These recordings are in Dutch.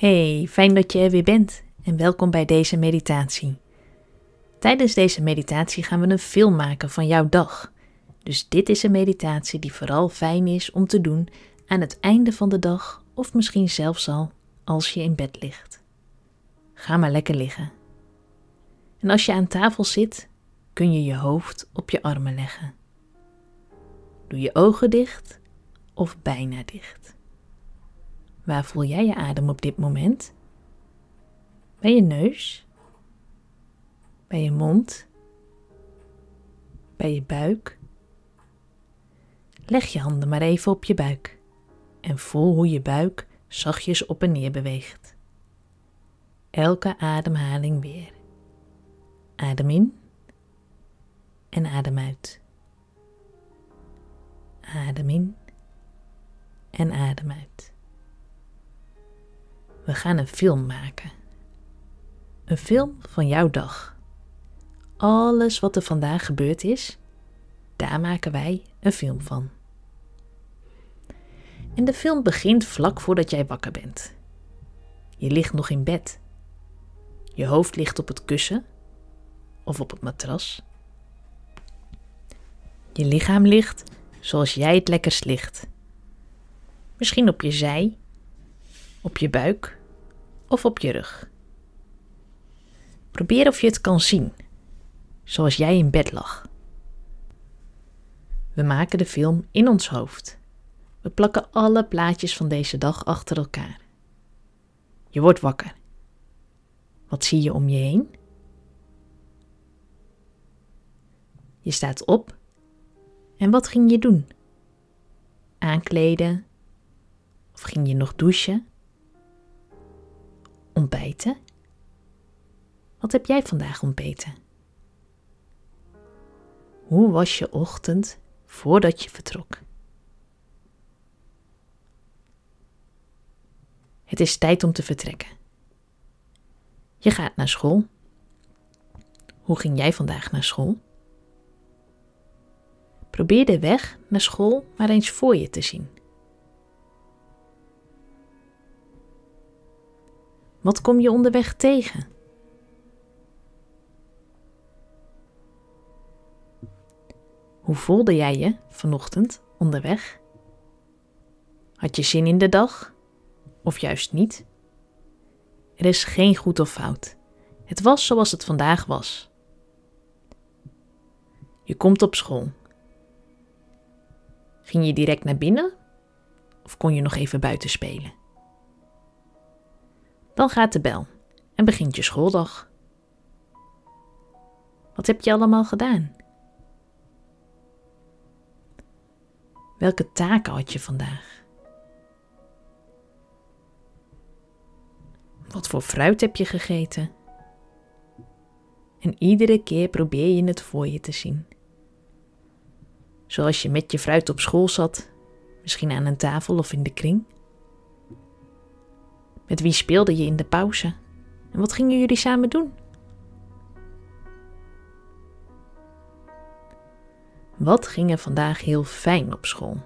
Hey, fijn dat je er weer bent en welkom bij deze meditatie. Tijdens deze meditatie gaan we een film maken van jouw dag. Dus dit is een meditatie die vooral fijn is om te doen aan het einde van de dag of misschien zelfs al als je in bed ligt. Ga maar lekker liggen. En als je aan tafel zit, kun je je hoofd op je armen leggen. Doe je ogen dicht of bijna dicht. Waar voel jij je adem op dit moment? Bij je neus? Bij je mond? Bij je buik? Leg je handen maar even op je buik en voel hoe je buik zachtjes op en neer beweegt. Elke ademhaling weer. Adem in en adem uit. Adem in en adem uit. We gaan een film maken. Een film van jouw dag. Alles wat er vandaag gebeurd is, daar maken wij een film van. En de film begint vlak voordat jij wakker bent. Je ligt nog in bed. Je hoofd ligt op het kussen of op het matras. Je lichaam ligt zoals jij het lekkerst ligt. Misschien op je zij, op je buik of op je rug. Probeer of je het kan zien, zoals jij in bed lag. We maken de film in ons hoofd. We plakken alle plaatjes van deze dag achter elkaar. Je wordt wakker. Wat zie je om je heen? Je staat op. En wat ging je doen? Aankleden? Of ging je nog douchen? Ontbijten? Wat heb jij vandaag ontbeten? Hoe was je ochtend voordat je vertrok? Het is tijd om te vertrekken. Je gaat naar school. Hoe ging jij vandaag naar school? Probeer de weg naar school maar eens voor je te zien. Wat kom je onderweg tegen? Hoe voelde jij je vanochtend onderweg? Had je zin in de dag? Of juist niet? Er is geen goed of fout. Het was zoals het vandaag was. Je komt op school. Ging je direct naar binnen? Of kon je nog even buiten spelen? Dan gaat de bel en begint je schooldag. Wat heb je allemaal gedaan? Welke taken had je vandaag? Wat voor fruit heb je gegeten? En iedere keer probeer je het voor je te zien. Zoals je met je fruit op school zat, misschien aan een tafel of in de kring. Met wie speelde je in de pauze? En wat gingen jullie samen doen? Wat ging er vandaag heel fijn op school?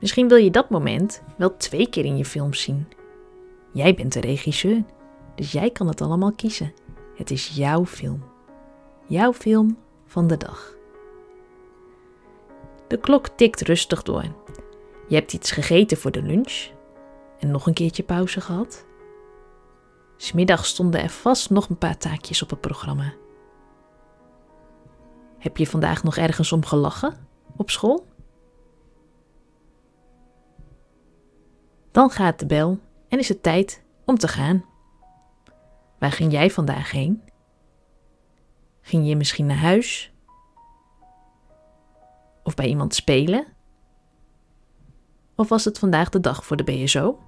Misschien wil je dat moment wel twee keer in je film zien. Jij bent de regisseur, dus jij kan het allemaal kiezen. Het is jouw film. Jouw film van de dag. De klok tikt rustig door je hebt iets gegeten voor de lunch en nog een keertje pauze gehad. Smiddag stonden er vast nog een paar taakjes op het programma. Heb je vandaag nog ergens om gelachen op school? Dan gaat de bel en is het tijd om te gaan. Waar ging jij vandaag heen? Ging je misschien naar huis? Of bij iemand spelen? Of was het vandaag de dag voor de BSO?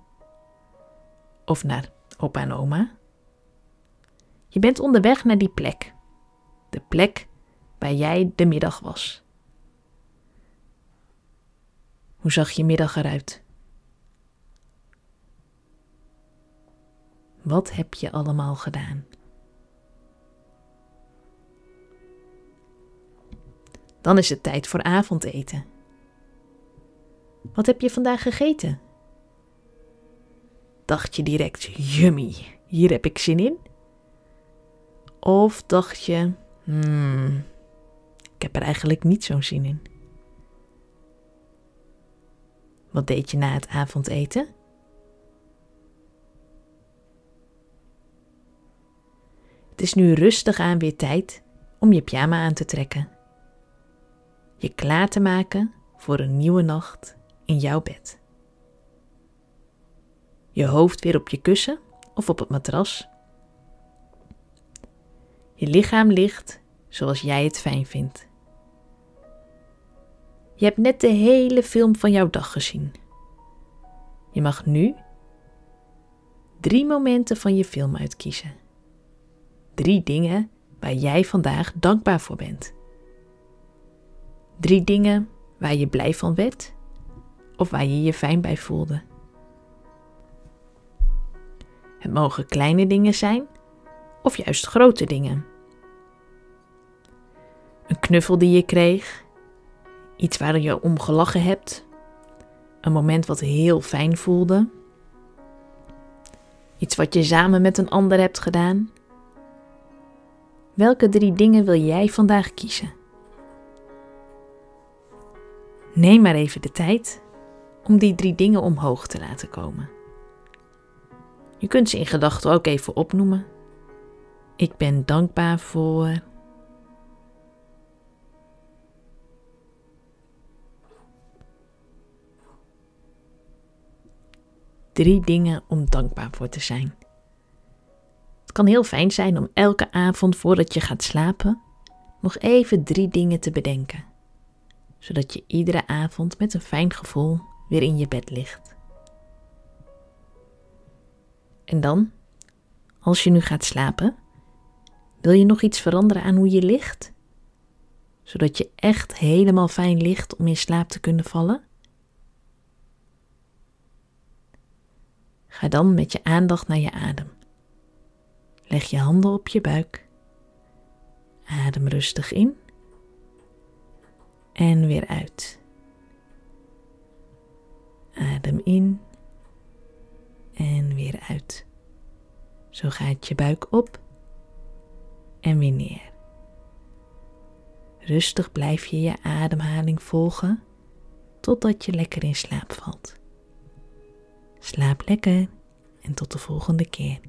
Of naar opa en oma? Je bent onderweg naar die plek. De plek waar jij de middag was. Hoe zag je middag eruit? Wat heb je allemaal gedaan? Dan is het tijd voor avondeten. Wat heb je vandaag gegeten? dacht je direct, yummy, hier heb ik zin in? Of dacht je, hmm, ik heb er eigenlijk niet zo'n zin in? Wat deed je na het avondeten? Het is nu rustig aan weer tijd om je pyjama aan te trekken. Je klaar te maken voor een nieuwe nacht in jouw bed. Je hoofd weer op je kussen of op het matras. Je lichaam ligt zoals jij het fijn vindt. Je hebt net de hele film van jouw dag gezien. Je mag nu drie momenten van je film uitkiezen. Drie dingen waar jij vandaag dankbaar voor bent. Drie dingen waar je blij van werd of waar je je fijn bij voelde. Het mogen kleine dingen zijn of juist grote dingen. Een knuffel die je kreeg, iets waar je om gelachen hebt, een moment wat heel fijn voelde, iets wat je samen met een ander hebt gedaan. Welke drie dingen wil jij vandaag kiezen? Neem maar even de tijd om die drie dingen omhoog te laten komen. Je kunt ze in gedachten ook even opnoemen. Ik ben dankbaar voor. Drie dingen om dankbaar voor te zijn. Het kan heel fijn zijn om elke avond voordat je gaat slapen nog even drie dingen te bedenken, zodat je iedere avond met een fijn gevoel weer in je bed ligt. En dan, als je nu gaat slapen, wil je nog iets veranderen aan hoe je ligt? Zodat je echt helemaal fijn ligt om in slaap te kunnen vallen? Ga dan met je aandacht naar je adem. Leg je handen op je buik. Adem rustig in en weer uit. Adem in en weer uit. Zo gaat je buik op en weer neer. Rustig blijf je je ademhaling volgen totdat je lekker in slaap valt. Slaap lekker en tot de volgende keer.